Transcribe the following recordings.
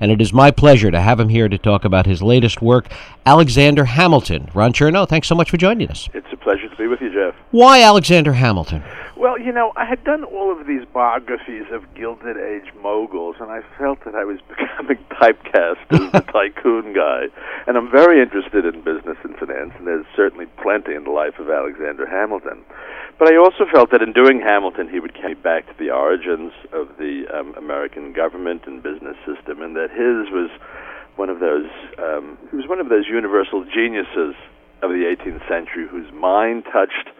and it is my pleasure to have him here to talk about his latest work, Alexander Hamilton. Ron Chernow, thanks so much for joining us. It's a pleasure to be with you, Jeff. Why Alexander Hamilton? Well, you know, I had done all of these biographies of Gilded Age moguls, and I felt that I was becoming typecast as the tycoon guy. And I'm very interested in business and finance, and there's certainly plenty in the life of Alexander Hamilton. But I also felt that in doing Hamilton, he would carry back to the origins of the um, American government and business system, and that his was one of those um, he was one of those universal geniuses of the 18th century whose mind touched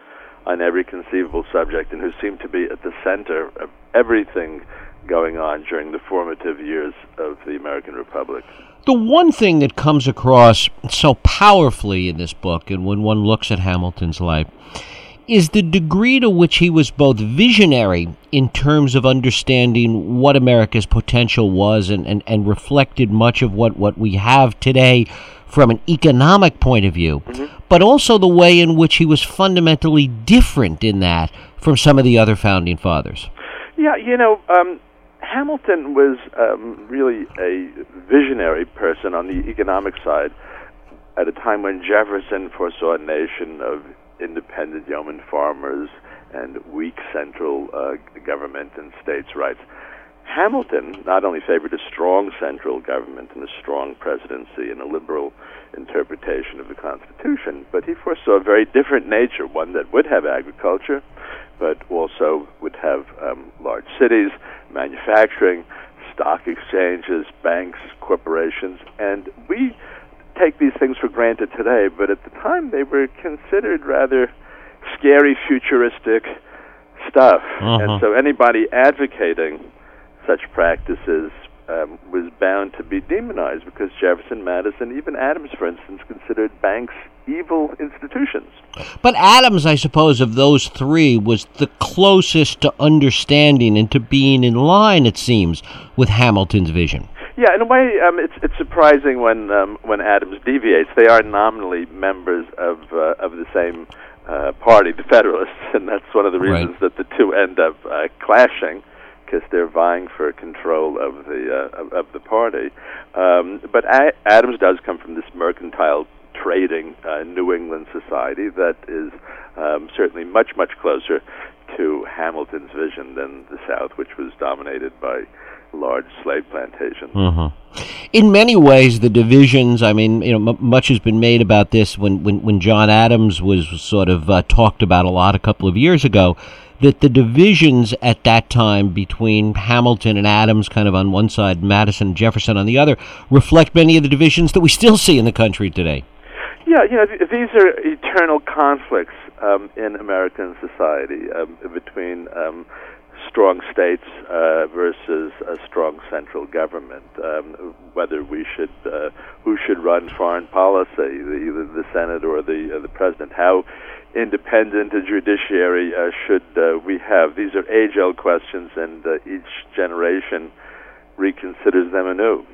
on every conceivable subject and who seemed to be at the center of everything going on during the formative years of the American Republic. The one thing that comes across so powerfully in this book, and when one looks at Hamilton's life, is the degree to which he was both visionary in terms of understanding what America's potential was and, and, and reflected much of what, what we have today from an economic point of view, mm-hmm. but also the way in which he was fundamentally different in that from some of the other founding fathers. Yeah, you know, um, Hamilton was um, really a visionary person on the economic side at a time when Jefferson foresaw a nation of independent yeoman farmers and weak central uh, government and states' rights. Hamilton not only favored a strong central government and a strong presidency and a liberal interpretation of the Constitution, but he foresaw a very different nature, one that would have agriculture, but also would have um, large cities, manufacturing, stock exchanges, banks, corporations, and we take these things for granted today, but at the time they were considered rather scary, futuristic stuff. Uh-huh. And so anybody advocating such practices um, was bound to be demonized because Jefferson, Madison, even Adams, for instance, considered banks evil institutions. But Adams, I suppose, of those three, was the closest to understanding and to being in line, it seems, with Hamilton's vision. Yeah, in a way, um, it's it's surprising when um, when Adams deviates. They are nominally members of uh, of the same uh, party, the Federalists, and that's one of the reasons right. that the two end up uh, clashing because they're vying for control of the uh, of, the party. Um, but a- Adams does come from this mercantile trading uh, New England society that is um, certainly much much closer to Hamilton's vision than the South, which was dominated by large slave plantations. Mm-hmm. In many ways, the divisions. I mean, you know, m- much has been made about this when when, when John Adams was sort of uh, talked about a lot a couple of years ago that the divisions at that time between Hamilton and Adams, kind of on one side, Madison and Jefferson on the other, reflect many of the divisions that we still see in the country today. Yeah, you know, th- these are eternal conflicts um, in American society um, between um, strong states uh, versus a strong central government. Um, whether we should, uh, who should run foreign policy, the, either the Senate or the uh, the president, how independent a judiciary uh, should uh, we have? These are age-old questions, and uh, each generation reconsiders them anew.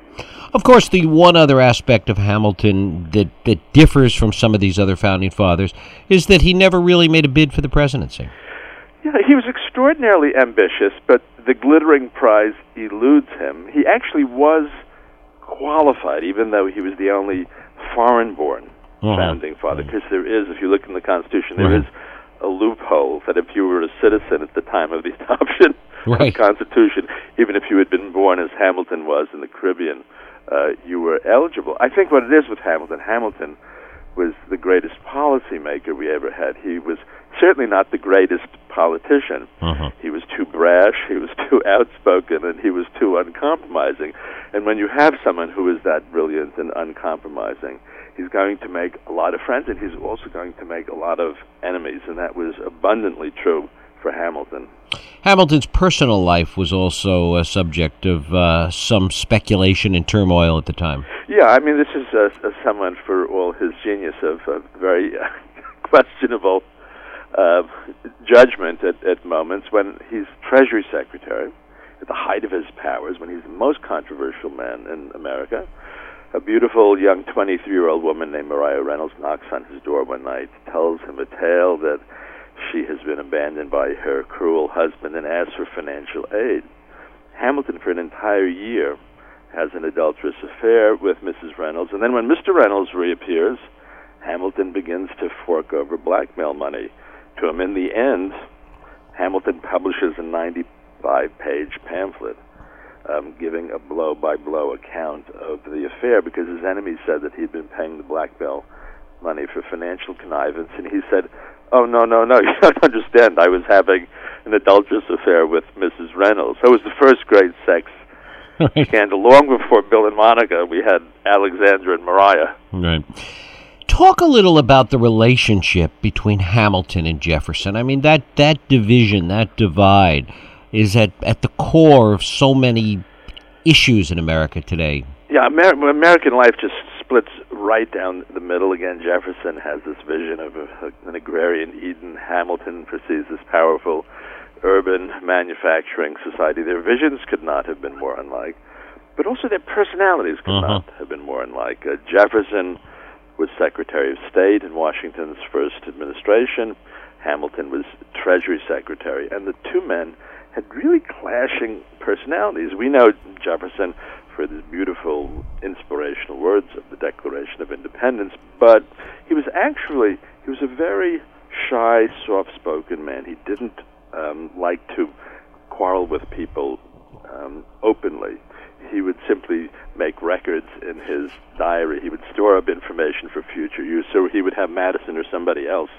Of course, the one other aspect of Hamilton that, that differs from some of these other founding fathers is that he never really made a bid for the presidency. Yeah, he was extraordinarily ambitious, but the glittering prize eludes him. He actually was qualified, even though he was the only foreign-born uh-huh. founding father. Because there is, if you look in the Constitution, there right. is a loophole that if you were a citizen at the time of the adoption right. of the Constitution, even if you had been born as Hamilton was in the Caribbean, uh, you were eligible. I think what it is with Hamilton, Hamilton was the greatest policymaker we ever had. He was certainly not the greatest politician. Uh-huh. He was too brash, he was too outspoken, and he was too uncompromising. And when you have someone who is that brilliant and uncompromising, he's going to make a lot of friends, and he's also going to make a lot of enemies, and that was abundantly true for Hamilton. Hamilton's personal life was also a subject of uh, some speculation and turmoil at the time. Yeah, I mean, this is uh, someone, for all his genius, of, of very uh, questionable uh, judgment at, at moments when he's Treasury Secretary, at the height of his powers, when he's the most controversial man in America a beautiful young 23 year old woman named Maria Reynolds knocks on his door one night, tells him a tale that she has been abandoned by her cruel husband and asks for financial aid. Hamilton, for an entire year, has an adulterous affair with Mrs. Reynolds, and then when Mr. Reynolds reappears, Hamilton begins to fork over blackmail money to him. In the end, Hamilton publishes a 95 page pamphlet um, giving a blow by blow account of the affair because his enemies said that he'd been paying the blackmail money for financial connivance, and he said, "Oh no, no, no! You don't understand. I was having an adulterous affair with Mrs. Reynolds. That was the first great sex scandal. Long before Bill and Monica, we had Alexander and Mariah. Right. Talk a little about the relationship between Hamilton and Jefferson. I mean that that division, that divide, is at at the core of so many issues in America today. Yeah, Amer- American life just splits right down the middle again. Jefferson has this vision of a, an agrarian Eden. Hamilton perceives this powerful urban manufacturing society. Their visions could not have been more unlike, but also their personalities could Uh-huh. not have been more unlike. Uh, Jefferson was Secretary of State in Washington's first administration. Hamilton was Treasury Secretary, and the two men had really clashing personalities. We know Jefferson for his beautiful inspirational words of the Declaration of Independence, but he was actually he was a very shy, soft-spoken man. He didn't um, like to quarrel with people um, openly. He would simply make records in his diary. He would store up information for future use. So he would have Madison or somebody else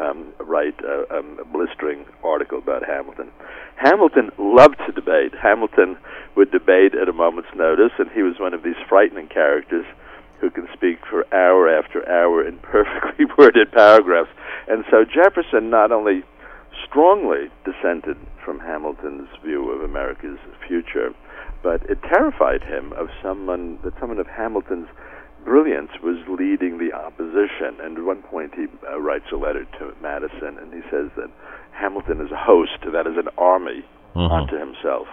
um, write a, a blistering article about Hamilton. Hamilton loved to debate. Hamilton would debate at a moment's notice, and he was one of these frightening characters who can speak for hour after hour in perfectly worded paragraphs. And so Jefferson not only strongly dissented from Hamilton's view of America's future, but it terrified him of someone that someone of Hamilton's brilliance was leading the opposition. And at one point, he uh, writes a letter to Madison, and he says that Hamilton is a host, that is an army Mhm. unto himself.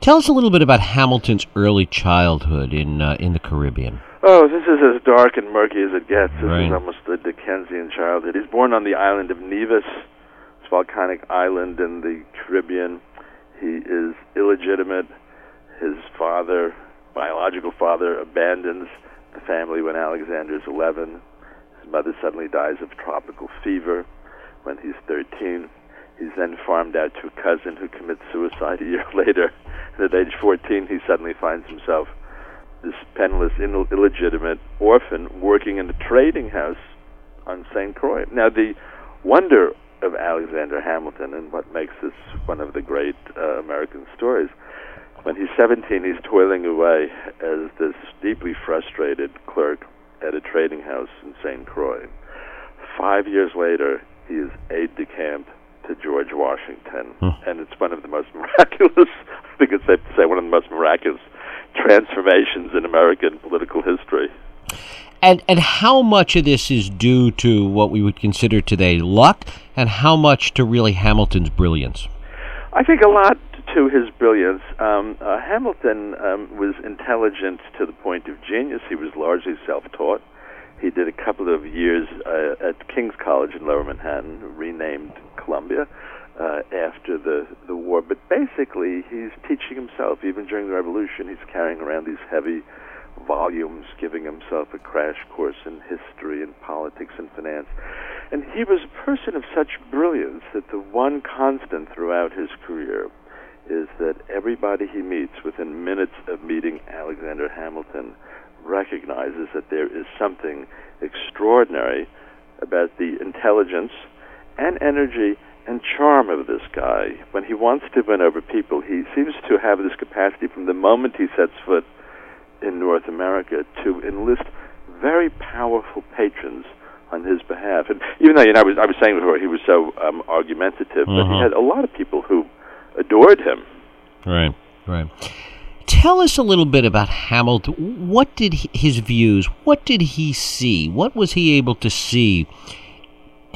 Tell us a little bit about Hamilton's early childhood in uh, in the Caribbean. Oh, this is as dark and murky as it gets. This Right. is almost a Dickensian childhood. He's born on the island of Nevis, this volcanic island in the Caribbean. He is illegitimate. His father, biological father, abandons the family when Alexander is 11. His mother suddenly dies of tropical fever when he's 13. He's then farmed out to a cousin who commits suicide a year later. And at age 14, he suddenly finds himself this penniless, Ill- illegitimate orphan working in a trading house on St. Croix. Now, the wonder of Alexander Hamilton and what makes this one of the great uh, American stories, when he's 17, he's toiling away as this deeply frustrated clerk at a trading house in St. Croix. Five years later, he is aide de camp to George Washington, Hmm. and it's one of the most miraculous, I think it's safe to say, one of the most miraculous transformations in American political history. And and how much of this is due to what we would consider today luck, and how much to really Hamilton's brilliance? I think a lot to his brilliance. Um, uh, Hamilton um, was intelligent to the point of genius. He was largely self-taught. He did a couple of years uh, at King's College in Lower Manhattan, renamed Columbia uh, after the the war. But basically, he's teaching himself. Even during the Revolution, he's carrying around these heavy volumes, giving himself a crash course in history and politics and finance. And he was a person of such brilliance that the one constant throughout his career is that everybody he meets within minutes of meeting Alexander Hamilton recognizes that there is something extraordinary about the intelligence and energy and charm of this guy. When he wants to win over people, he seems to have this capacity from the moment he sets foot in North America to enlist very powerful patrons on his behalf. And even though you know I was I was saying before he was so um, argumentative, but he Mhm. had a lot of people who adored him. Right, right. Tell us a little bit about Hamilton. What did he, his views? What did he see? What was he able to see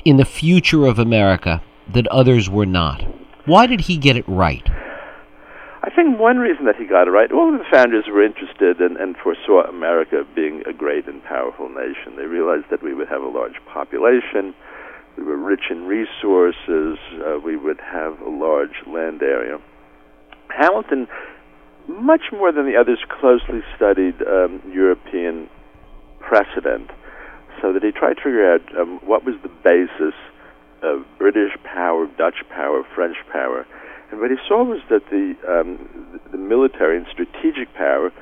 in the future of America that others were not? Why did he get it right? I think one reason that he got it right, all of the founders were interested and, and foresaw America being a great and powerful nation. They realized that we would have a large population, we were rich in resources, uh, we would have a large land area. Hamilton much more than the others, closely studied um, European precedent, so that he tried to figure out um, what was the basis of British power, Dutch power, French power, and what he saw was that the um, the military and strategic power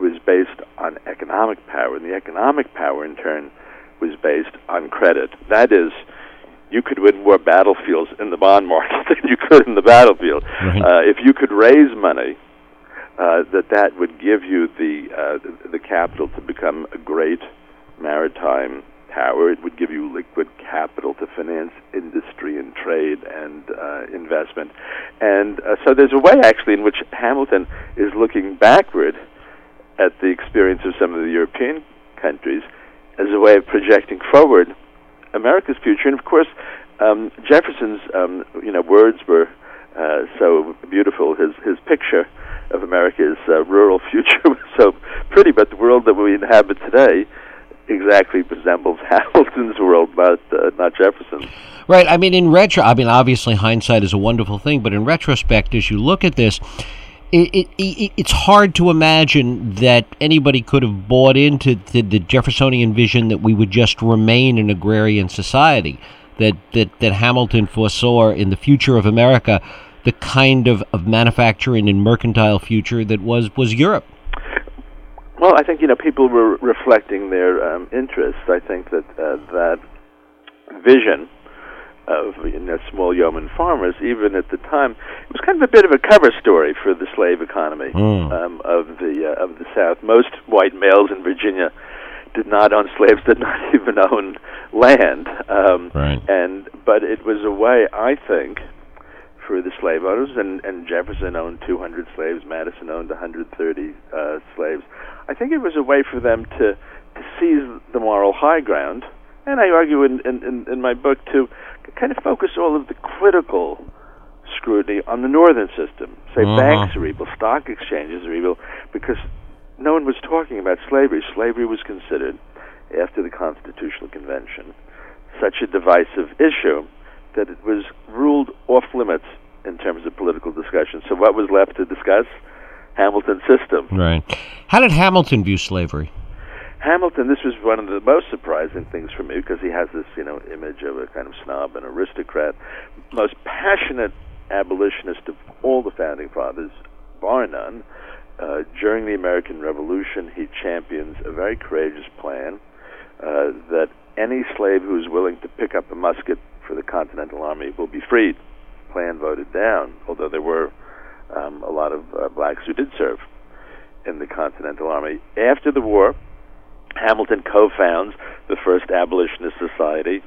was based on economic power, and the economic power, in turn, was based on credit. That is, you could win more battlefields in the bond market than you could in the battlefield. Right. Uh, if you could raise money, uh, that that would give you the, uh, the the capital to become a great maritime power. It would give you liquid capital to finance industry and trade and uh, investment. And uh, so there's a way actually in which Hamilton is looking backward at the experience of some of the European countries as a way of projecting forward America's future. And of course, um, Jefferson's um, you know words were uh, so beautiful. His his picture of America's uh, rural future was so pretty, but the world that we inhabit today exactly resembles Hamilton's world, but uh, not Jefferson's. Right. I mean, in retro, I mean, obviously hindsight is a wonderful thing, but in retrospect, as you look at this, it, it, it, it's hard to imagine that anybody could have bought into the, the, Jeffersonian vision that we would just remain an agrarian society. That, that, that Hamilton foresaw in the future of America the kind of, of manufacturing and mercantile future that was, was Europe. Well, I think you know people were reflecting their um, interests. I think that uh, that vision of you know small yeoman farmers, even at the time, it was kind of a bit of a cover story for the slave economy mm. um, of the uh, of the South. Most white males in Virginia did not own slaves, did not even own land, um, right. and but it was a way, I think, for the slave owners, and, and Jefferson owned 200 slaves, Madison owned 130 uh, slaves. I think it was a way for them to, to seize the moral high ground, and I argue in, in, in my book to kind of focus all of the critical scrutiny on the northern system. Say uh-huh. banks are evil, stock exchanges are evil, because no one was talking about slavery. Slavery was considered, after the Constitutional Convention, such a divisive issue that it was ruled off limits in terms of political discussion. So what was left to discuss? Hamilton's system. Right. How did Hamilton view slavery? Hamilton, this was one of the most surprising things for me because he has this, you know, image of a kind of snob and aristocrat, most passionate abolitionist of all the founding fathers, bar none. Uh, during the American Revolution, he champions a very courageous plan uh, that any slave who is willing to pick up a musket for the Continental Army will be freed. Plan voted down, although there were um, a lot of uh, blacks who did serve in the Continental Army. After the war, Hamilton co-founds the first abolitionist society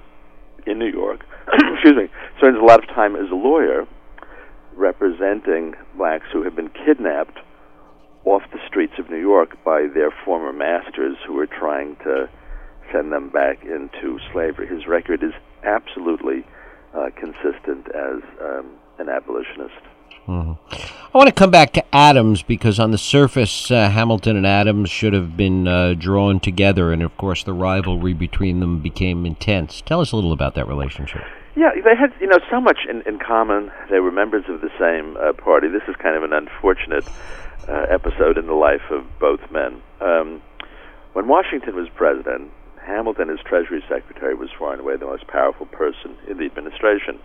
in New York. Excuse me. Spends a lot of time as a lawyer representing blacks who have been kidnapped off the streets of New York by their former masters who were trying to send them back into slavery. His record is absolutely uh, consistent as um, an abolitionist. Mm-hmm. I want to come back to Adams because, on the surface, uh, Hamilton and Adams should have been uh, drawn together, and of course, the rivalry between them became intense. Tell us a little about that relationship. Yeah, they had you know so much in, in common. They were members of the same uh, party. This is kind of an unfortunate uh, episode in the life of both men. Um, when Washington was president, Hamilton, as Treasury Secretary, was far and away the most powerful person in the administration.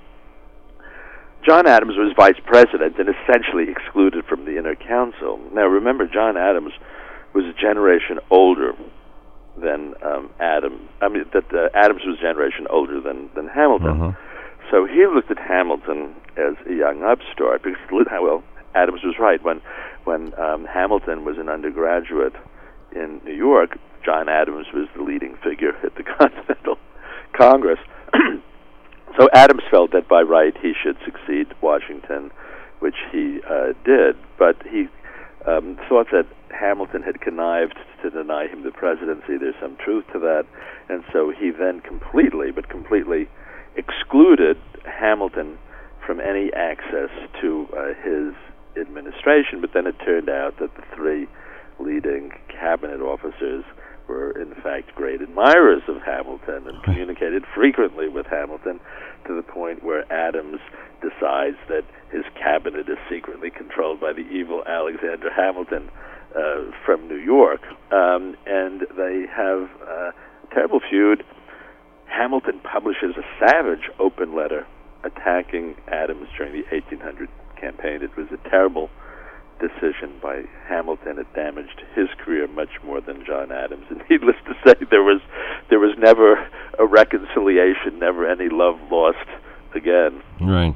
John Adams was vice president and essentially excluded from the inner council. Now, remember, John Adams was a generation older than um, Adam. I mean, that uh, Adams was a generation older than than Hamilton. Uh-huh. So he looked at Hamilton as a young upstart because, well, Adams was right when when um, Hamilton was an undergraduate in New York. John Adams was the leading figure at the Continental Congress. so Adams felt that by right he should succeed Washington, which he uh, did. But he um, thought that Hamilton had connived to deny him the presidency. There's some truth to that. And so he then completely, but completely, excluded Hamilton from any access to uh, his administration. But then it turned out that the three leading cabinet officers were in fact great admirers of Hamilton and communicated frequently with Hamilton to the point where Adams decides that his cabinet is secretly controlled by the evil Alexander Hamilton uh, from New York, um, and they have a terrible feud. Hamilton publishes a savage open letter attacking Adams during the 1800 campaign. It was a terrible decision by Hamilton. It damaged his career much more than John Adams. And needless to say, there was there was never a reconciliation, never any love lost again. Right.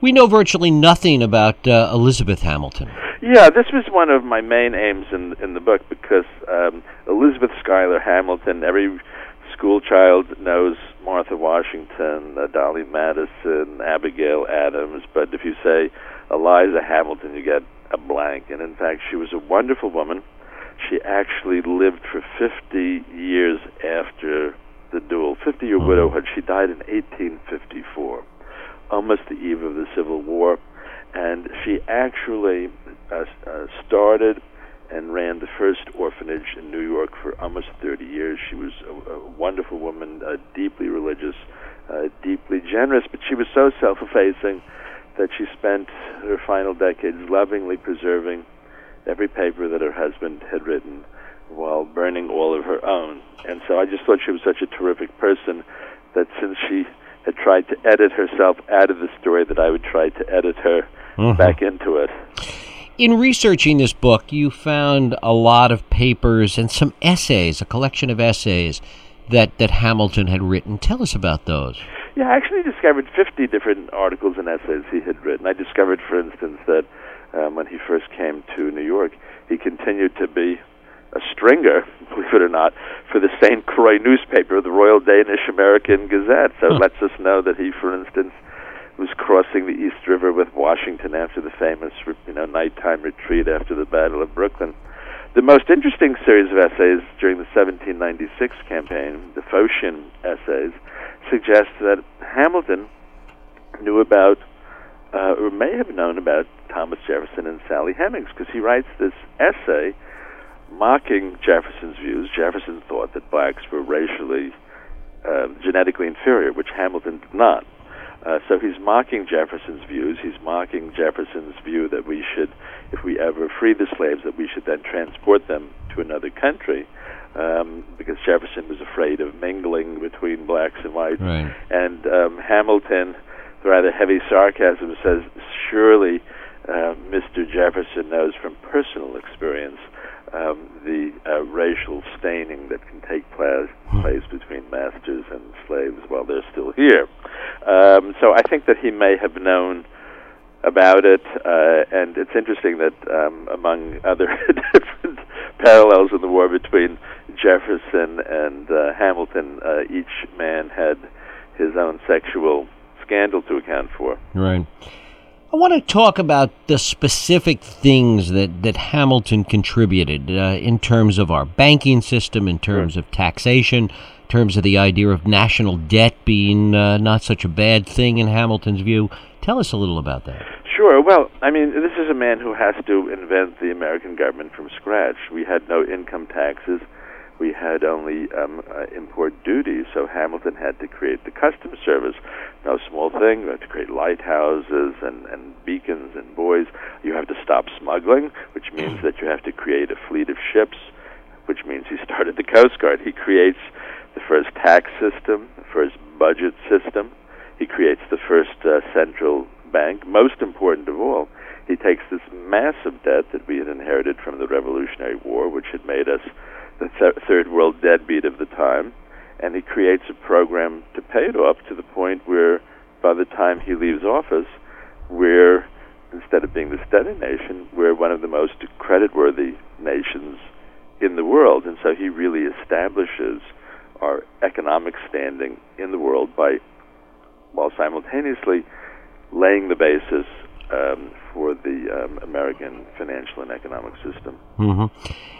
We know virtually nothing about uh, Elizabeth Hamilton. Yeah, this was one of my main aims in in the book because um, Elizabeth Schuyler Hamilton, every school child knows Martha Washington, uh, Dolley Madison, Abigail Adams, but if you say Eliza Hamilton, you get a blank. And in fact, she was a wonderful woman. She actually lived for 50 years after the duel. 50 year widowhood. She died in 1854, almost the eve of the Civil War. And she actually uh, uh, started and ran the first orphanage in New York for almost 30 years. She was a, a wonderful woman, uh, deeply religious, uh, deeply generous, but she was so self effacing that she spent her final decades lovingly preserving every paper that her husband had written while burning all of her own. And so I just thought she was such a terrific person that since she had tried to edit herself out of the story that I would try to edit her mm-hmm. back into it. In researching this book, you found a lot of papers and some essays, a collection of essays that, that Hamilton had written. Tell us about those. Yeah, I actually discovered 50 different articles and essays he had written. I discovered, for instance, that um, when he first came to New York, he continued to be a stringer, believe it or not, for the St. Croix newspaper, the Royal Danish American Gazette. So it lets us know that he, for instance, was crossing the East River with Washington after the famous, you know, nighttime retreat after the Battle of Brooklyn. The most interesting series of essays during the 1796 campaign, the Phocion essays, suggests that Hamilton knew about, uh, or may have known about, Thomas Jefferson and Sally Hemings, because he writes this essay mocking Jefferson's views. Jefferson thought that blacks were racially, uh, genetically inferior, which Hamilton did not. Uh, so he's mocking Jefferson's views. He's mocking Jefferson's view that we should, if we ever free the slaves, that we should then transport them to another country um, because Jefferson was afraid of mingling between blacks and whites. Right. And um, Hamilton, with rather heavy sarcasm, says, surely uh, Mr. Jefferson knows from personal experience um, the uh, racial staining that can take place, hmm. place between masters and slaves while they're still here. Um, so I think that he may have known about it, uh, and it's interesting that um, among other different parallels in the war between Jefferson and uh, Hamilton, uh, each man had his own sexual scandal to account for. Right. I want to talk about the specific things that, that Hamilton contributed uh, in terms of our banking system, in terms sure. of taxation, in terms of the idea of national debt being uh, not such a bad thing in Hamilton's view. Tell us a little about that. Sure. Well, I mean, this is a man who has to invent the American government from scratch. We had no income taxes we had only um, uh, import duties, so Hamilton had to create the customs service. No small thing. You have to create lighthouses and, and beacons and buoys. You have to stop smuggling, which means that you have to create a fleet of ships, which means he started the Coast Guard. He creates the first tax system, the first budget system. He creates the first uh, central bank. Most important of all, he takes this massive debt that we had inherited from the Revolutionary War, which had made us the th- third world deadbeat of the time, and he creates a program to pay it off to the point where, by the time he leaves office, we're instead of being the steady nation, we're one of the most creditworthy nations in the world, and so he really establishes our economic standing in the world by, while simultaneously laying the basis um, for the um, American financial and economic system. Mm-hmm.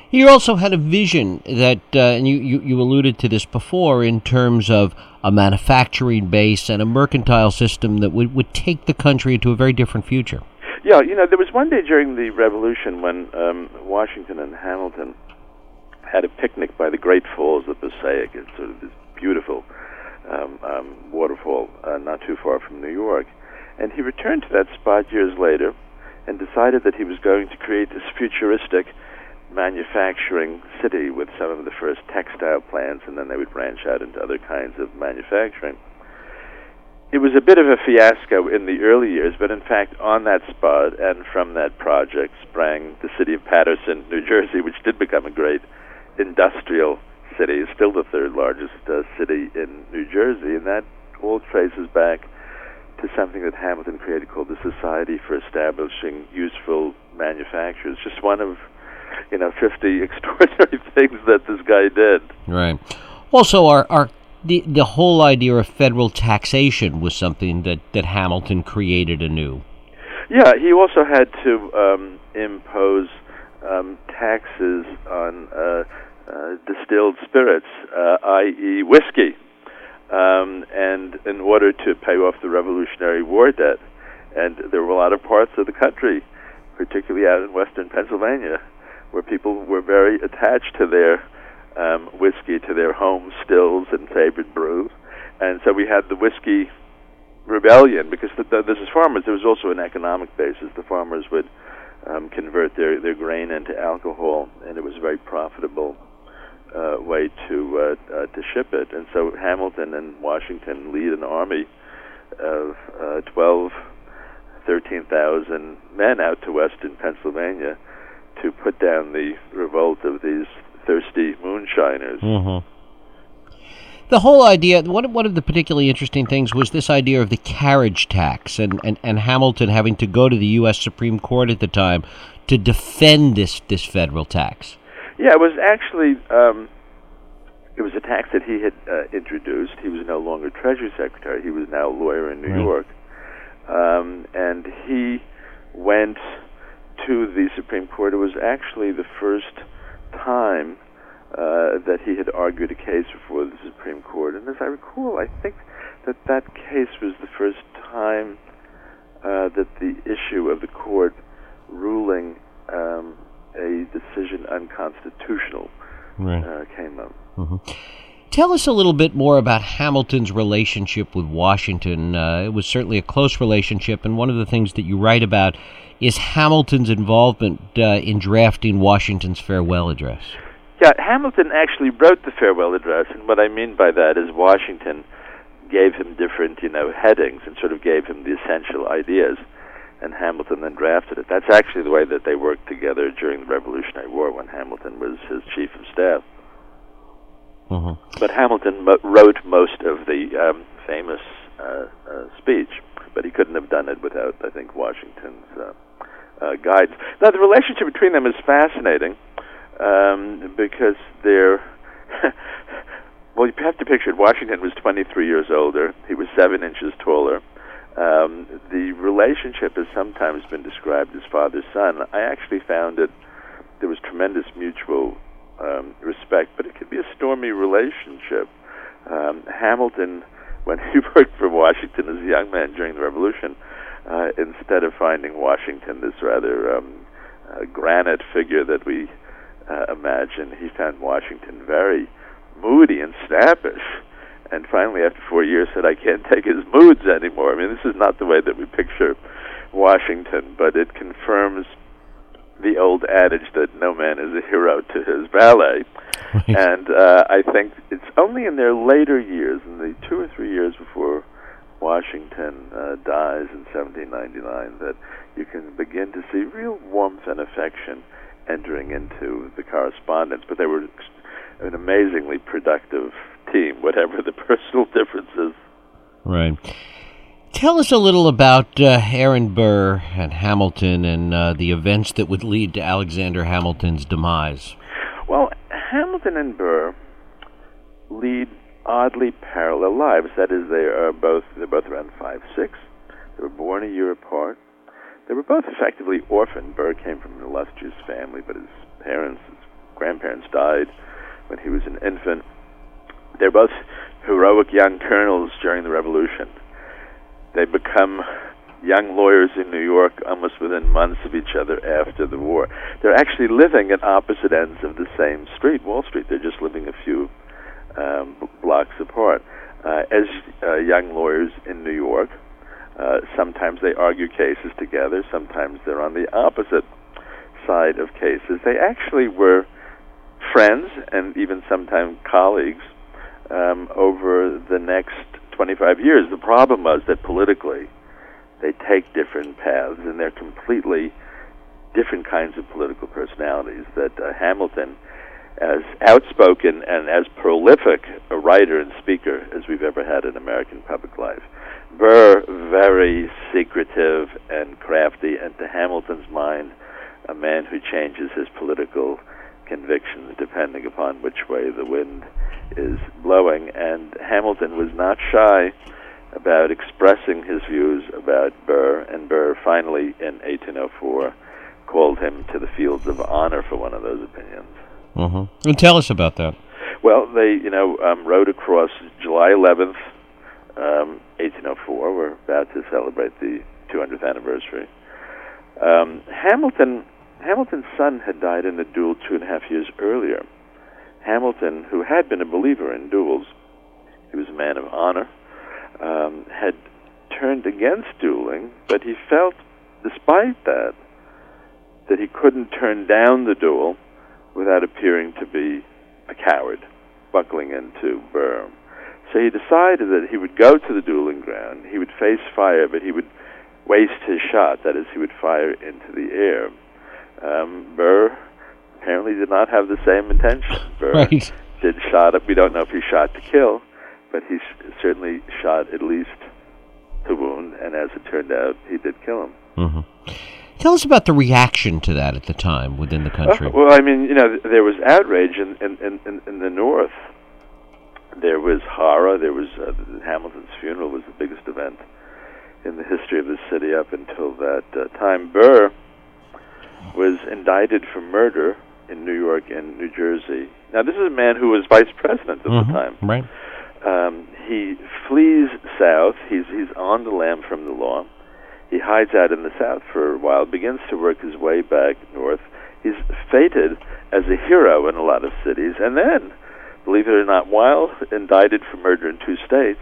He also had a vision that, uh, and you, you, you alluded to this before, in terms of a manufacturing base and a mercantile system that would, would take the country into a very different future. Yeah, you know, there was one day during the Revolution when um, Washington and Hamilton had a picnic by the Great Falls of Passaic. It's sort of this beautiful um, um, waterfall uh, not too far from New York. And he returned to that spot years later and decided that he was going to create this futuristic manufacturing city with some of the first textile plants, and then they would branch out into other kinds of manufacturing. It was a bit of a fiasco in the early years, but in fact, on that spot and from that project sprang the city of Paterson, New Jersey, which did become a great industrial city. Still the third largest uh, city in New Jersey, and that all traces back something that Hamilton created called the Society for Establishing Useful Manufacturers. Just one of, you know, 50 extraordinary things that this guy did. Right. Also, our, our the, the whole idea of federal taxation was something that, that Hamilton created anew. Yeah, he also had to um, impose um, taxes on uh, uh, distilled spirits, uh, i.e., whiskey um, and in order to pay off the Revolutionary War debt. And there were a lot of parts of the country, particularly out in western Pennsylvania, where people were very attached to their um, whiskey, to their home stills and favorite brews. And so we had the whiskey rebellion because the, the, this is farmers. There was also an economic basis. The farmers would um, convert their, their grain into alcohol, and it was very profitable uh, way to uh, uh, to ship it. And so Hamilton and Washington lead an army of uh, 12, 13,000 men out to western Pennsylvania to put down the revolt of these thirsty moonshiners. Mm-hmm. The whole idea, one, one of the particularly interesting things was this idea of the carriage tax and, and, and Hamilton having to go to the U.S. Supreme Court at the time to defend this, this federal tax. Yeah, it was actually um, it was a tax that he had uh, introduced. He was no longer Treasury Secretary. He was now a lawyer in New right. York, um, and he went to the Supreme Court. It was actually the first time uh, that he had argued a case before the Supreme Court. And as I recall, I think that that case was the first time uh, that the issue of the court ruling um, a decision unconstitutional right. uh, came up. Mm-hmm. Tell us a little bit more about Hamilton's relationship with Washington. Uh, it was certainly a close relationship, and one of the things that you write about is Hamilton's involvement uh, in drafting Washington's farewell address. Yeah, Hamilton actually wrote the farewell address, and what I mean by that is Washington gave him different, you know, headings and sort of gave him the essential ideas and Hamilton then drafted it. That's actually the way that they worked together during the Revolutionary War when Hamilton was his chief of staff. Mm-hmm. But Hamilton mo- wrote most of the um, famous uh, uh, speech, but he couldn't have done it without, I think, Washington's uh, uh, guidance. Now, the relationship between them is fascinating um, because they're. well, you have to picture it. Washington was 23 years older. He was seven inches taller um, the relationship has sometimes been described as father son. I actually found that there was tremendous mutual um, respect, but it could be a stormy relationship. Um, Hamilton, when he worked for Washington as a young man during the Revolution, uh, instead of finding Washington this rather um, uh, granite figure that we uh, imagine, he found Washington very moody and snappish and finally, after four years, said, "I can't take his moods anymore." I mean, this is not the way that we picture Washington, but it confirms the old adage that no man is a hero to his valet. Right. And uh, I think it's only in their later years, in the two or three years before Washington uh, dies in 1799, that you can begin to see real warmth and affection entering into the correspondence. But they were an amazingly productive team, whatever the personal differences. Right. Tell us a little about uh, Aaron Burr and Hamilton and uh, the events that would lead to Alexander Hamilton's demise. Well, Hamilton and Burr lead oddly parallel lives. That is, they are both they're both around five six. They were born a year apart. They were both effectively orphaned. Burr came from an illustrious family, but his parents, his grandparents died when he was an infant. They're both heroic young colonels during the Revolution. They become young lawyers in New York almost within months of each other after the war. They're actually living at opposite ends of the same street, Wall Street. They're just living a few um, b- blocks apart. Uh, as uh, young lawyers in New York, uh, sometimes they argue cases together, sometimes they're on the opposite side of cases. They actually were friends and even sometimes colleagues um, over the next 25 years. The problem was that politically, they take different paths, and they're completely different kinds of political personalities. That uh, Hamilton, as outspoken and as prolific a writer and speaker as we've ever had in American public life, Burr very secretive and crafty, and to Hamilton's mind, a man who changes his political convictions depending upon which way the wind is blowing. And Hamilton was not shy about expressing his views about Burr, and Burr finally, in 1804, called him to the fields of honor for one of those opinions. Mm-hmm. And tell us about that. Well, they, you know, um, rowed across July 11th, um, 1804. We're about to celebrate the 200th anniversary. Um, Hamilton, Hamilton's son had died in a duel two and a half years earlier. Hamilton, who had been a believer in duels, he was a man of honor, um, had turned against dueling, but he felt, despite that, that he couldn't turn down the duel without appearing to be a coward, buckling into Burr. So he decided that he would go to the dueling ground, he would face fire, but he would waste his shot, that is, he would fire into the air. Um, Burr apparently did not have the same intention. Burr Right. did shot. We don't know if he shot to kill, but he s- certainly shot at least to wound, and as it turned out, he did kill him. Mm-hmm. Tell us about the reaction to that at the time within the country. Uh, well, I mean, you know, there was outrage in in, in, in, in the North. There was horror. There was uh, Hamilton's funeral was the biggest event in the history of the city up until that uh, time. Burr was indicted for murder in New York and New Jersey. Now, this is a man who was vice president at Mhm. the time. Right. Um, he flees south. He's he's on the lam from the law. He hides out in the south for a while. Begins to work his way back north. He's fated as a hero in a lot of cities, and then, believe it or not, while indicted for murder in two states,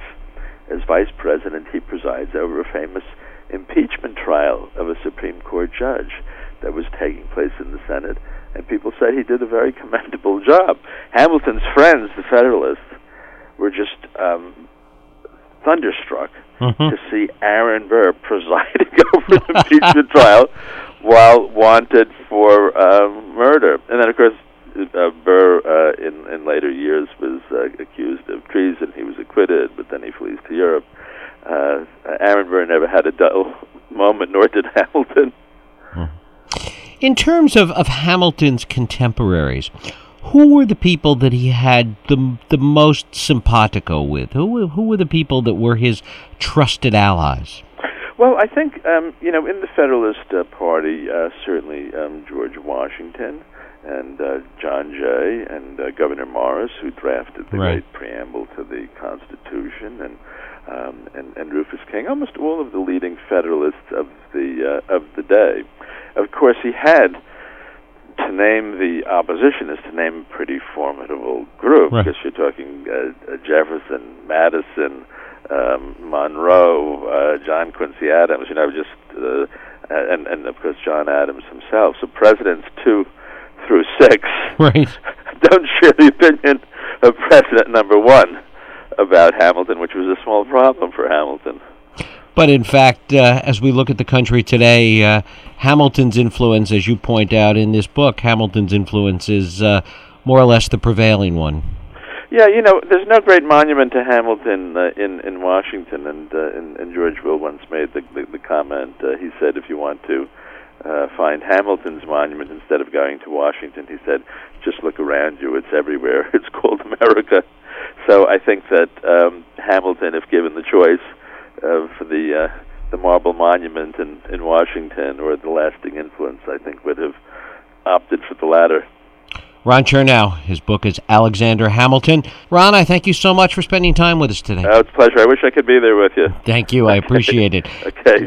as vice president, he presides over a famous impeachment trial of a Supreme Court judge that was taking place in the Senate, and people said he did a very commendable job. Hamilton's friends, the Federalists, were just um, thunderstruck Mhm. to see Aaron Burr presiding over the impeachment trial while wanted for um, murder. And then, of course, uh, Burr, uh, in, in later years, was uh, accused of treason. He was acquitted, but then he flees to Europe. Uh, Aaron Burr never had a dull moment, nor did Hamilton. In terms of, of Hamilton's contemporaries, who were the people that he had the the most simpatico with? Who were- who were the people that were his trusted allies? Well, I think um, you know in the Federalist uh, Party, uh, certainly um, George Washington and uh, John Jay and uh, Gouverneur Morris, who drafted the Right. great preamble to the Constitution, and um, and, and Rufus King, almost all of the leading Federalists of the uh, of the day. Of course, he had to name the opposition is to name a pretty formidable group Right. because you're talking uh, uh, Jefferson, Madison, um, Monroe, uh, John Quincy Adams. You know, just uh, and and of course John Adams himself. So presidents two through six Right. don't share the opinion of president number one about Hamilton, which was a small problem for Hamilton. But in fact, uh, as we look at the country today, uh, Hamilton's influence, as you point out in this book, Hamilton's influence is uh, more or less the prevailing one. Yeah, you know, there's no great monument to Hamilton uh, in in Washington, and, uh, and and George Will once made the the, the comment. Uh, he said, if you want to uh, find Hamilton's monument instead of going to Washington, he said, just look around you. It's everywhere. It's called America. So I think that um, Hamilton, if given the choice of the uh, the marble monument in in Washington or the lasting influence, I think would have opted for the latter. Ron Chernow, his book is Alexander Hamilton. Ron, I thank you so much for spending time with us today. Uh, it's a pleasure. I wish I could be there with you. Thank you. I appreciate it. Okay.